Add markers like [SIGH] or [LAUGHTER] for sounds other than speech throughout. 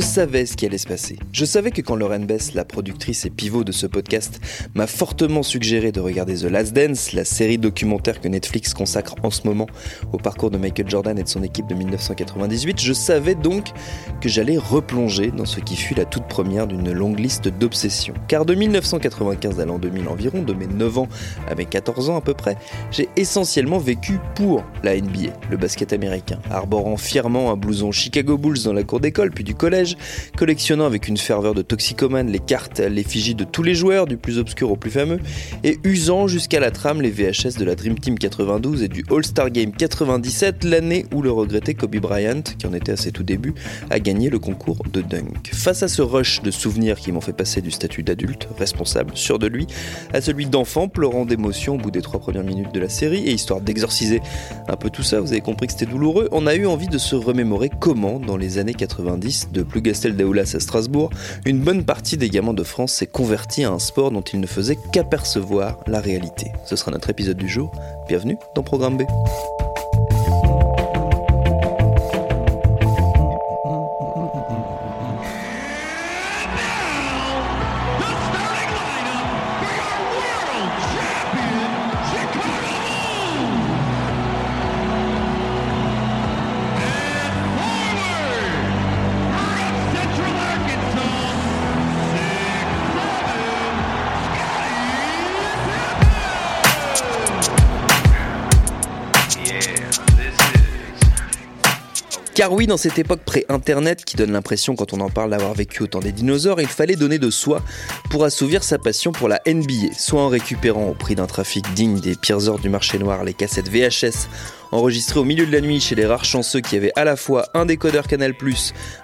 Je savais ce qui allait se passer. Je savais que quand Lauren Bess, la productrice et pivot de ce podcast, m'a fortement suggéré de regarder The Last Dance, la série documentaire que Netflix consacre en ce moment au parcours de Michael Jordan et de son équipe de 1998, je savais donc que j'allais replonger dans ce qui fut la toute première d'une longue liste d'obsessions. Car de 1995 à l'an 2000 environ, de mes 9 ans à mes 14 ans à peu près, j'ai essentiellement vécu pour la NBA, le basket américain, arborant fièrement un blouson Chicago Bulls dans la cour d'école puis du collège collectionnant avec une ferveur de toxicomane les cartes, l'effigie de tous les joueurs, du plus obscur au plus fameux, et usant jusqu'à la trame les VHS de la Dream Team 92 et du All-Star Game 97, l'année où le regretté Kobe Bryant, qui en était à ses tout débuts, a gagné le concours de dunk. Face à ce rush de souvenirs qui m'ont fait passer du statut d'adulte, responsable, sûr de lui, à celui d'enfant, pleurant d'émotion au bout des trois premières minutes de la série, et histoire d'exorciser un peu tout ça, vous avez compris que c'était douloureux, on a eu envie de se remémorer comment, dans les années 90, de plus Gastel d'Aoulas à Strasbourg, une bonne partie des gamins de France s'est convertie à un sport dont ils ne faisaient qu'apercevoir la réalité. Ce sera notre épisode du jour. Bienvenue dans Programme B. Car oui, dans cette époque pré-internet qui donne l'impression quand on en parle d'avoir vécu autant des dinosaures, il fallait donner de soi pour assouvir sa passion pour la NBA, soit en récupérant au prix d'un trafic digne des pires heures du marché noir les cassettes VHS enregistré au milieu de la nuit chez les rares chanceux qui avaient à la fois un décodeur Canal+,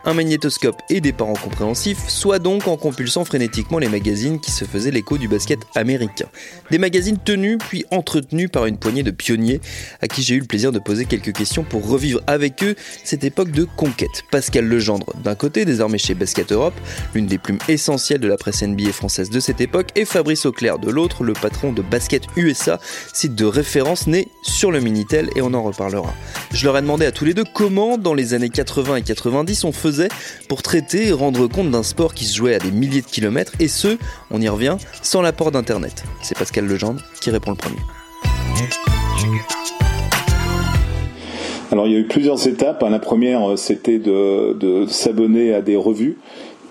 un magnétoscope et des parents compréhensifs, soit donc en compulsant frénétiquement les magazines qui se faisaient l'écho du basket américain. Des magazines tenus puis entretenus par une poignée de pionniers à qui j'ai eu le plaisir de poser quelques questions pour revivre avec eux cette époque de conquête. Pascal Legendre d'un côté, désormais chez Basket Europe, l'une des plumes essentielles de la presse NBA française de cette époque, et Fabrice Auclair de l'autre, le patron de Basket USA, site de référence né sur le Minitel et on reparlera. Je leur ai demandé à tous les deux comment, dans les années 80 et 90, on faisait pour traiter et rendre compte d'un sport qui se jouait à des milliers de kilomètres, et ce, on y revient, sans l'apport d'Internet. C'est Pascal Legendre qui répond le premier. Alors il y a eu plusieurs étapes. La première, c'était de, de s'abonner à des revues.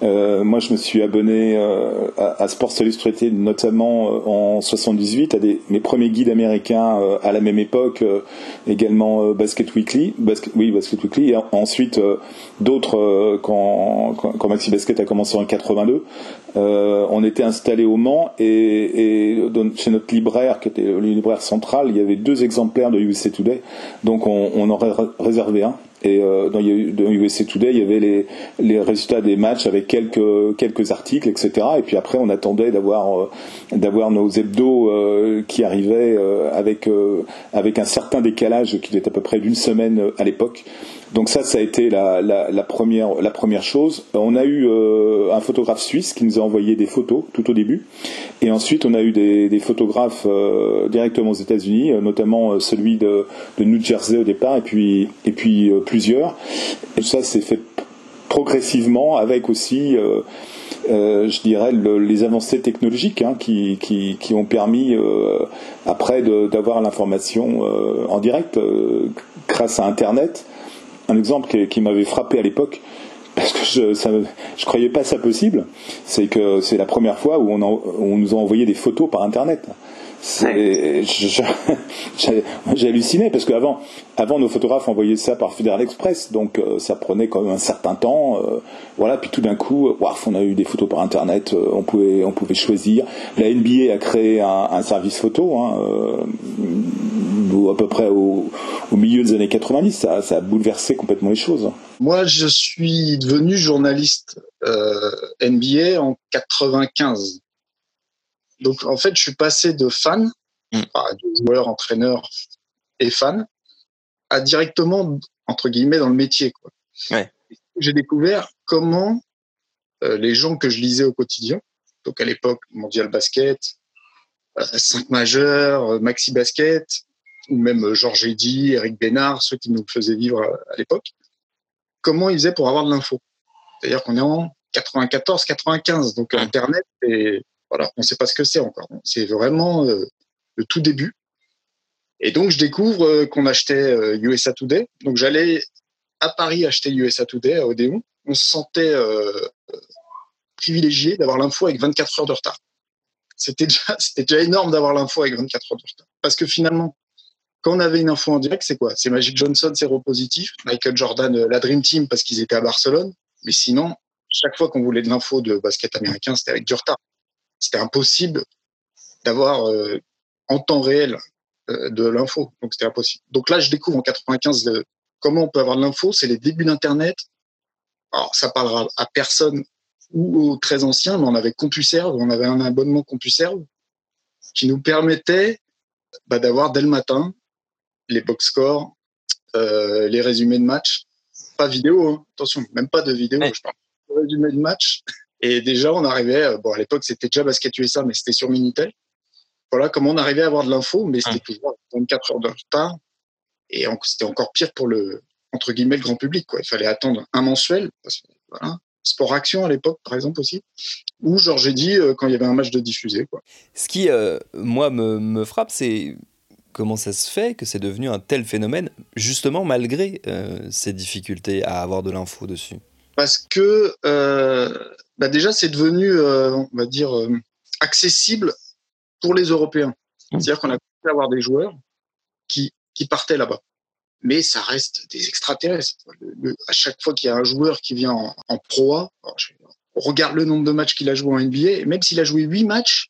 Euh, moi, je me suis abonné euh, à, Sports Illustrated, notamment euh, en 78, à mes premiers guides américains euh, à la même époque, également Basket Weekly, basket, oui Basket Weekly, et ensuite d'autres quand, quand, Maxi Basket a commencé en 82. on était installé au Mans et, chez notre libraire, qui était le libraire central, il y avait deux exemplaires de USA Today, donc on, on aurait réservé un. Et euh, dans, dans, USA Today, il y avait les, résultats des matchs avec quelques, articles, etc. Et puis après, on attendait d'avoir euh, nos hebdos euh, qui arrivaient avec un certain décalage qui était à peu près d'une semaine à l'époque. Donc ça, ça a été la, première, chose. On a eu un photographe suisse qui nous a envoyé des photos tout au début. Et ensuite, on a eu des, photographes directement aux États-Unis, notamment celui de, New Jersey au départ, et puis, puis Et ça s'est fait progressivement avec aussi... Euh, je dirais, le, les avancées technologiques hein, qui, ont permis euh, après d'avoir l'information euh, en direct grâce à Internet un exemple qui, m'avait frappé à l'époque, [LAUGHS] parce que je je croyais pas ça possible. C'est que c'est la première fois où on, on nous a envoyé des photos par internet. C'est- je- je- [LAUGHS] J'ai j'ai halluciné parce qu'avant, avant nos photographes envoyaient ça par Federal Express, donc euh, ça prenait quand même un certain temps. euh, voilà, puis tout d'un coup, euh, waf, on a eu des photos par internet, euh, on pouvait, on pouvait choisir. La NBA a créé un, un service photo, hein, euh, à peu près au, au milieu des années 90, ça, ça a bouleversé complètement les choses. Moi, je suis devenu journaliste euh, NBA en 95. Donc, en fait, je suis passé de fan, Mm. enfin, de joueur, entraîneur et fan, à directement, entre guillemets, dans le métier. Quoi. Ouais. J'ai découvert comment euh, les gens que je lisais au quotidien, donc à l'époque, Mondial Basket, euh, 5 majeurs, euh, Maxi Basket, ou même euh, Georges Eddy, Eric Bénard, ceux qui nous faisaient vivre à- l'époque, comment ils faisaient pour avoir de l'info. C'est-à-dire qu'on est en 94, 95, donc Internet, et voilà, on ne sait pas ce que c'est encore. C'est vraiment euh, le tout début. Et donc, je découvre euh, qu'on achetait euh, USA Today. Donc, j'allais à Paris acheter USA Today à Odéon. On se sentait euh, euh, privilégié d'avoir l'info avec 24 heures de retard. [LAUGHS] C'était déjà, énorme d'avoir l'info avec 24 heures de retard. Parce que finalement, quand on avait une info en direct, c'est quoi? C'est Magic Johnson, séropositif. Michael Jordan, euh, la Dream Team, parce qu'ils étaient à Barcelone. Mais sinon, chaque fois qu'on voulait de l'info de basket américain, c'était avec du retard. C'était impossible d'avoir euh, en temps réel euh, de l'info. Donc c'était impossible. Donc là, je découvre en 95 euh, comment on peut avoir de l'info. C'est les débuts d'Internet. Alors ça parlera à personne ou aux très anciens, mais on avait CompuServe, on avait un abonnement CompuServe qui nous permettait bah, d'avoir dès le matin les box scores, euh, les résumés de match. Pas vidéo, hein. attention, même pas de vidéo, Ouais. je parle de résumé de match. Et déjà, on arrivait, euh, bon, à l'époque, c'était déjà Basket USA, mais c'était sur Minitel. Voilà comment on arrivait à avoir de l'info, mais c'était toujours à 24 heures de retard. Et c'était encore pire pour le, entre guillemets, le grand public, quoi. Il fallait attendre un mensuel. Parce que, voilà. Sport Action à l'époque, par exemple, aussi. Ou, genre, j'ai dit, euh, quand il y avait un match de diffusé, quoi. Ce qui, euh, moi, me, me frappe, c'est comment ça se fait que c'est devenu un tel phénomène, justement malgré euh, ces difficultés à avoir de l'info dessus. parce que bah déjà c'est devenu, euh, on va dire, euh, accessible pour les Européens. C'est-à-dire qu'on a pu avoir des joueurs qui, qui partaient là-bas. Mais ça reste des extraterrestres. Le- le- à chaque fois qu'il y a un joueur qui vient en, en Pro A, on regarde le nombre de matchs qu'il a joué en NBA, et même s'il a joué huit matchs,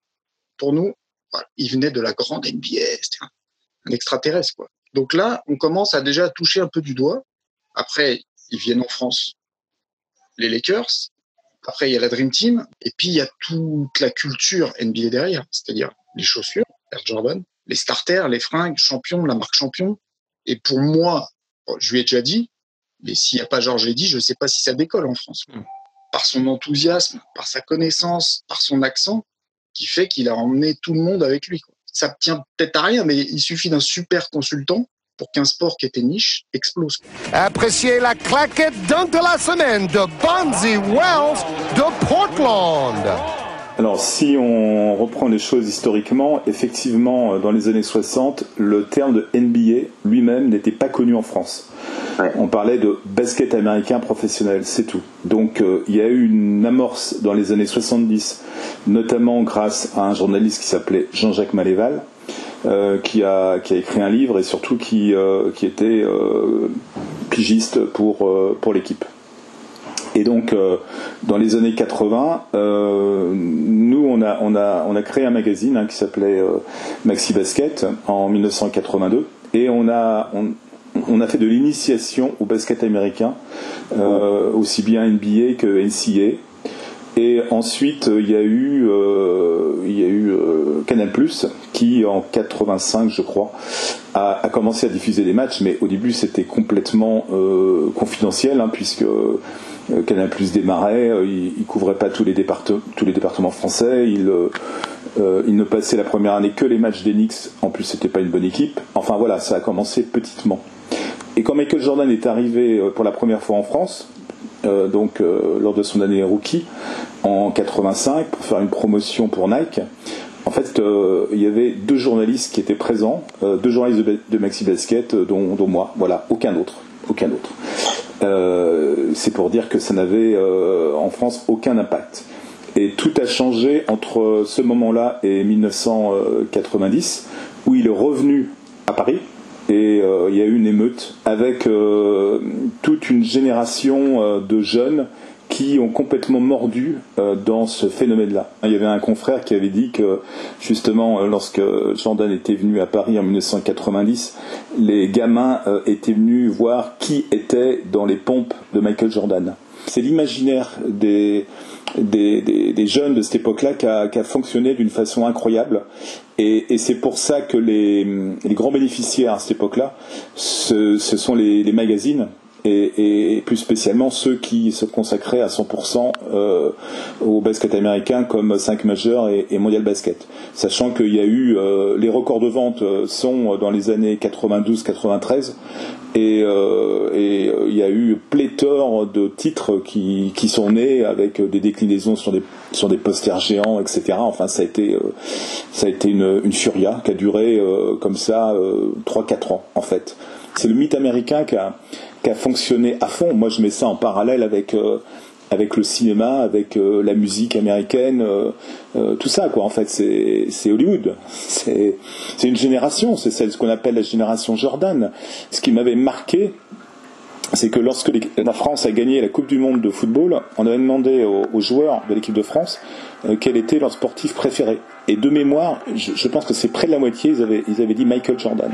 pour nous, voilà, il venait de la grande NBA. C'était un, un extraterrestre. Quoi. Donc là, on commence à déjà toucher un peu du doigt. Après, ils viennent en France les Lakers. Après, il y a la Dream Team. Et puis, il y a toute la culture NBA derrière. C'est-à-dire les chaussures, Air Jordan, les starters, les fringues, champion, la marque champion. Et pour moi, bon, je lui ai déjà dit, mais s'il n'y a pas Georges Eddy, je ne sais pas si ça décolle en France. Par son enthousiasme, par sa connaissance, par son accent, qui fait qu'il a emmené tout le monde avec lui. quoi. Ça tient peut-être à rien, mais il suffit d'un super consultant pour qu'un sport qui était niche explose. Appréciez la claquette dunk de la semaine de Bonzi Wells de Portland. Alors, si on reprend les choses historiquement, effectivement, euh, dans les années 60, le terme de NBA lui-même n'était pas connu en France. On parlait de basket américain professionnel, c'est tout. Donc, euh, il y a eu une amorce dans les années 70, notamment grâce à un journaliste qui s'appelait Jean-Jacques Maléval, euh, qui, a, qui a écrit un livre et surtout qui, euh, qui était euh, pigiste pour, pour l'équipe. Et donc, dans les années 80, euh, nous, on a, on, a, on a créé un magazine hein, qui s'appelait Maxi Basket en 1982. Et on a, on, on a fait de l'initiation au basket américain, euh, aussi bien NBA que NCA. Et ensuite, il y a eu, euh, il euh, Canal qui, en 85, je crois, a, commencé à diffuser des matchs, mais au début, c'était complètement euh, confidentiel, hein, puisque euh, Canal démarrait, il, il couvrait pas tous les, départements, français, il, ne passait la première année que les matchs Knicks, en plus, c'était pas une bonne équipe. Enfin voilà, ça a commencé petitement. Et quand Michael Jordan est arrivé pour la première fois en France, euh, donc euh, lors de son année rookie en 85 pour faire une promotion pour Nike. En fait, euh, il y avait deux journalistes qui étaient présents, deux journalistes de, Maxi Basket, dont, dont moi. Voilà, aucun autre, aucun autre. c'est pour dire que ça n'avait en France aucun impact. Et tout a changé entre ce moment-là et 1990, où il est revenu à Paris. Et il y a eu une émeute avec toute une génération de jeunes qui ont complètement mordu euh, dans ce phénomène-là. Il y avait un confrère qui avait dit que justement euh, lorsque Jordan était venu à Paris en 1990, les gamins euh, étaient venus voir qui était dans les pompes de Michael Jordan. C'est l'imaginaire des, des, jeunes de cette époque-là qui a, fonctionné d'une façon incroyable. Et, c'est pour ça que les, grands bénéficiaires à cette époque-là, ce, sont les magazines et, plus spécialement ceux qui se consacraient à 100% euh, au basket américain comme 5 majeurs et, Mondial Basket. Sachant qu'il y a eu euh, les records de vente euh, sont dans les années 92-93 et, il y a eu pléthore de titres qui, sont nés avec des déclinaisons sur des sur des posters géants, etc. Enfin, ça a été ça a été une, une furia qui a duré comme ça 3-4 ans en fait. C'est le mythe américain qui a, qui a fonctionné à fond. Moi, je mets ça en parallèle avec euh, avec le cinéma, avec euh, la musique américaine, euh, tout ça, quoi. En fait, c'est Hollywood. C'est une génération. C'est celle ce qu'on appelle la génération Jordan. Ce qui m'avait marqué, c'est que lorsque la France a gagné la Coupe du Monde de football, on avait demandé aux, joueurs de l'équipe de France quel était leur sportif préféré. Et de mémoire, je, je pense que c'est près de la moitié, ils avaient, ils avaient dit Michael Jordan.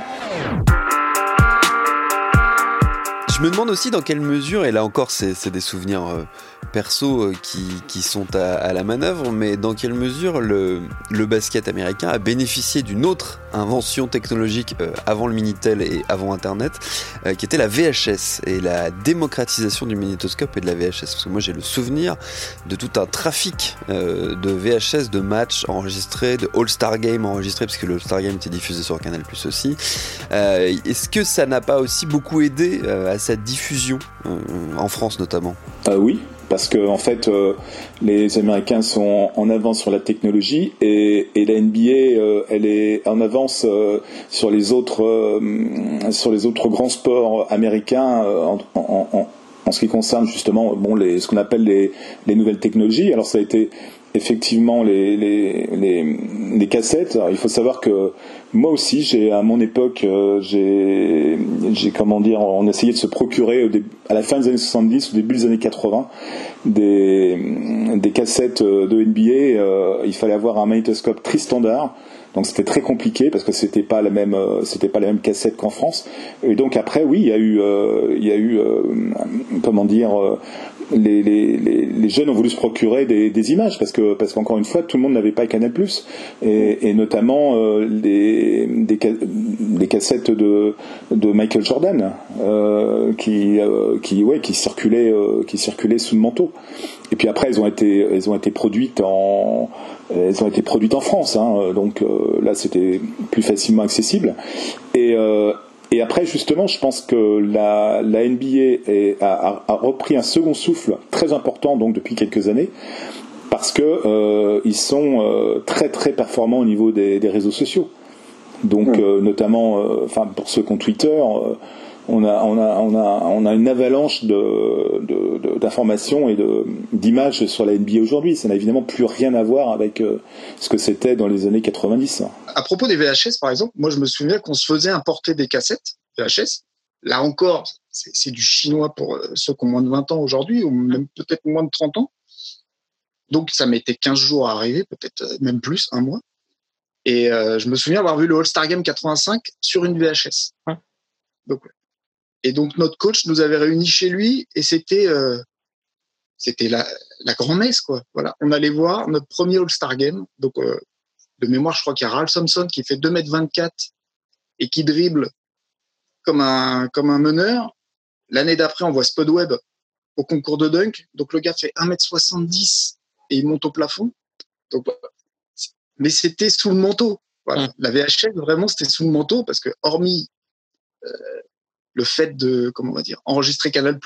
Me demande aussi dans quelle mesure, et là encore c'est des souvenirs euh, perso euh, qui, qui, sont à, la manœuvre, mais dans quelle mesure le, le basket américain a bénéficié d'une autre invention technologique euh, avant le Minitel et avant Internet, qui était la VHS et la démocratisation du magnétoscope et de la VHS. Parce que moi j'ai le souvenir de tout un trafic de VHS, de matchs enregistrés, de All-Star Game enregistrés, puisque le All-Star Game était diffusé sur Canal Plus aussi. Est-ce que ça n'a pas aussi beaucoup aidé à cette diffusion euh, en France notamment. Ah Oui, parce que en fait, euh, les Américains sont en avance sur la technologie et, la NBA, euh, elle est en avance sur les autres sur les autres grands sports américains en, ce qui concerne justement bon les ce qu'on appelle les, les nouvelles technologies. Alors ça a été effectivement les, les, les, cassettes. il faut savoir que moi aussi, j'ai à mon époque, euh, j'ai, j'ai comment dire, on essayait de se procurer à la fin des années 70, au début des années 80, des, des cassettes de NBA. Euh, il fallait avoir un magnétoscope tri-standard. Donc c'était très compliqué parce que c'était pas la même euh, c'était pas la même cassette qu'en France. Et donc après oui il y a eu il y a eu comment dire les, les, les, jeunes ont voulu se procurer des, des images parce que parce qu'encore une fois tout le monde n'avait pas Canal Plus. Et, et, notamment euh, des, des, cassettes de, de Michael Jordan euh, qui euh, qui ouais qui circulaient euh, qui circulaient sous le manteau. Et puis après elles ont été elles ont été produites en elles ont été produites en France hein, donc là c'était plus facilement accessible. Et et après, justement, je pense que la, la NBA a, a, repris un second souffle très important donc depuis quelques années parce que euh, ils sont euh, très très performants au niveau des, des réseaux sociaux. Donc, euh, notamment, euh, enfin pour ceux qui ont Twitter, euh, on a, on a, on a, on a une avalanche d'informations de, de, et d'images sur la NBA aujourd'hui. Ça n'a évidemment plus rien à voir avec euh, ce que c'était dans les années 90. À propos des VHS, par exemple, moi je me souviens qu'on se faisait importer des cassettes VHS. Là encore, c'est du chinois pour euh, ceux qui ont moins de 20 ans aujourd'hui, ou même peut-être moins de 30 ans. Donc ça mettait 15 jours à arriver, peut-être euh, même plus, un mois. Et je me souviens avoir vu le All-Star Game 85 sur une VHS. Donc, et donc notre coach nous avait réunis chez lui et c'était euh, c'était la, la grand-messe quoi. Voilà, on allait voir notre premier All-Star Game. Donc euh, de mémoire, je crois qu'il y a Ralph Thompson qui fait 2m24 et qui dribble comme un comme un meneur. L'année d'après, on voit Spud Webb au concours de dunk. Donc le gars fait 1m70 et il monte au plafond. Donc mais c'était sous le manteau. Voilà. Mmh. La VHL, vraiment, c'était sous le manteau parce que, hormis euh, le fait de, comment on va dire, enregistrer Canal+.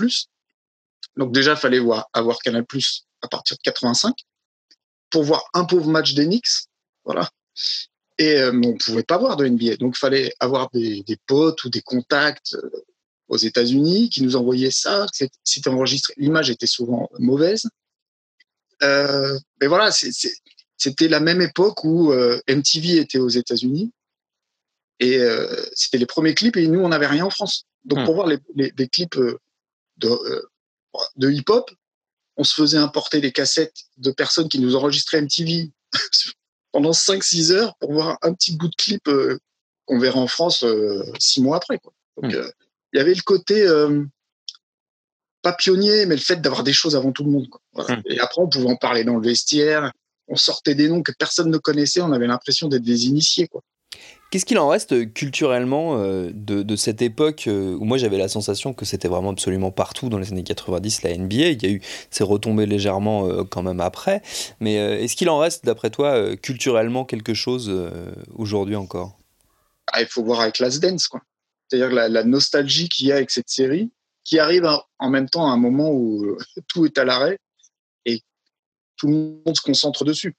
Donc déjà, fallait voir, avoir Canal+, à partir de 85 pour voir un pauvre match d'Enix, voilà. Et euh, on pouvait pas voir de NBA, donc fallait avoir des, des, potes ou des contacts. Euh, aux États-Unis qui nous envoyaient ça. C'était enregistré. L'image était souvent mauvaise. Euh, mais voilà, c'était la même époque où euh, MTV était aux États-Unis et euh, c'était les premiers clips et nous on n'avait rien en France. Donc pour hmm. voir les, les, les clips euh, de, euh, de hip-hop, on se faisait importer des cassettes de personnes qui nous enregistraient MTV [LAUGHS] pendant 5-6 heures pour voir un petit bout de clip euh, qu'on verrait en France euh, six mois après. Quoi. Donc, hmm. il y avait le côté pas pionnier, mais le fait d'avoir des choses avant tout le monde. Quoi. Voilà. Hmm. Et après, on pouvait en parler dans le vestiaire. On sortait des noms que personne ne connaissait. On avait l'impression d'être des initiés. Quoi. Qu'est-ce qu'il en reste culturellement euh, de, cette époque euh, où moi j'avais la sensation que c'était vraiment absolument partout dans les années 90 la NBA Il y a eu ces retombées légèrement euh, quand même après. Mais est-ce qu'il en reste d'après toi culturellement quelque chose aujourd'hui encore? Ah, Il faut voir avec Last Dance. quoi. C'est-à-dire la, nostalgie qu'il y a avec cette série qui arrive en même temps à un moment où [LAUGHS] tout est à l'arrêt et tout le monde se concentre dessus.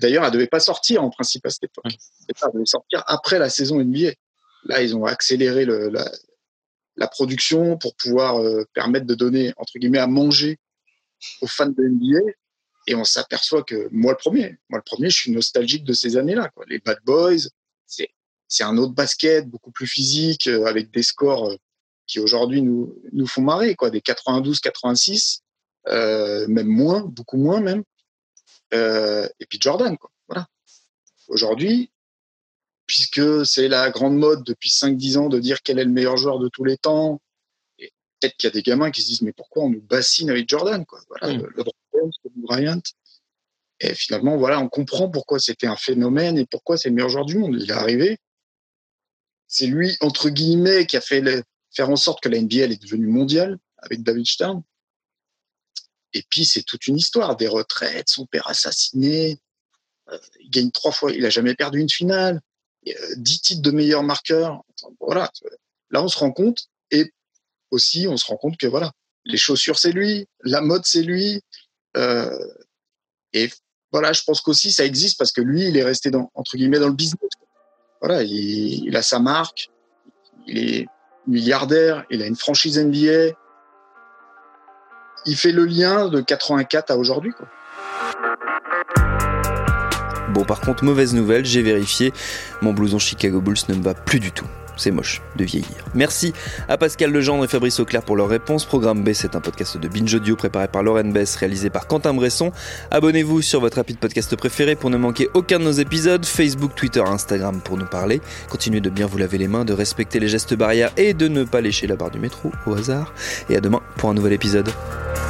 D'ailleurs, elle devait pas sortir en principe à cette époque. Elle devait sortir après la saison NBA. Là, ils ont accéléré le, la, la, production pour pouvoir euh, permettre de donner entre guillemets à manger aux fans de NBA. Et on s'aperçoit que moi le premier, moi le premier, je suis nostalgique de ces années-là. Les Bad Boys, c'est un autre basket beaucoup plus physique euh, avec des scores euh, qui aujourd'hui nous nous font marrer quoi, des 92, 86, euh, même moins, beaucoup moins même. Euh, et puis Jordan, quoi. Voilà. Aujourd'hui, puisque c'est la grande mode depuis 5-10 ans de dire quel est le meilleur joueur de tous les temps, et peut-être qu'il y a des gamins qui se disent mais pourquoi on nous bassine avec Jordan, quoi? Voilà, mm. le, le Bryant. Et finalement, voilà, on comprend pourquoi c'était un phénomène et pourquoi c'est le meilleur joueur du monde. Il est arrivé. C'est lui, entre guillemets, qui a fait le, faire en sorte que la NBA est devenue mondiale avec David Stern. Et puis, c'est toute une histoire des retraites, son père assassiné. Euh, il gagne trois fois, il a jamais perdu une finale. Euh, dix titres de meilleur marqueur. Voilà. Là, on se rend compte. Et aussi, on se rend compte que voilà, les chaussures, c'est lui. La mode, c'est lui. Euh, et voilà, je pense qu'aussi, ça existe parce que lui, il est resté dans, entre guillemets, dans le business. Voilà, il, il a sa marque. Il est milliardaire. Il a une franchise NBA il fait le lien de 84 à aujourd'hui. Bon, par contre, mauvaise nouvelle, j'ai vérifié, mon blouson Chicago Bulls ne me va plus du tout. C'est moche de vieillir. Merci à Pascal Legendre et Fabrice Auclair pour leur réponse. Programme B, c'est un podcast de Binge Audio préparé par Lauren Bess, réalisé par Quentin Bresson. Abonnez-vous sur votre rapide podcast préféré pour ne manquer aucun de nos épisodes. Facebook, Twitter, Instagram pour nous parler. Continuez de bien vous laver les mains, de respecter les gestes barrières et de ne pas lécher la barre du métro au hasard. Et à demain pour un nouvel épisode.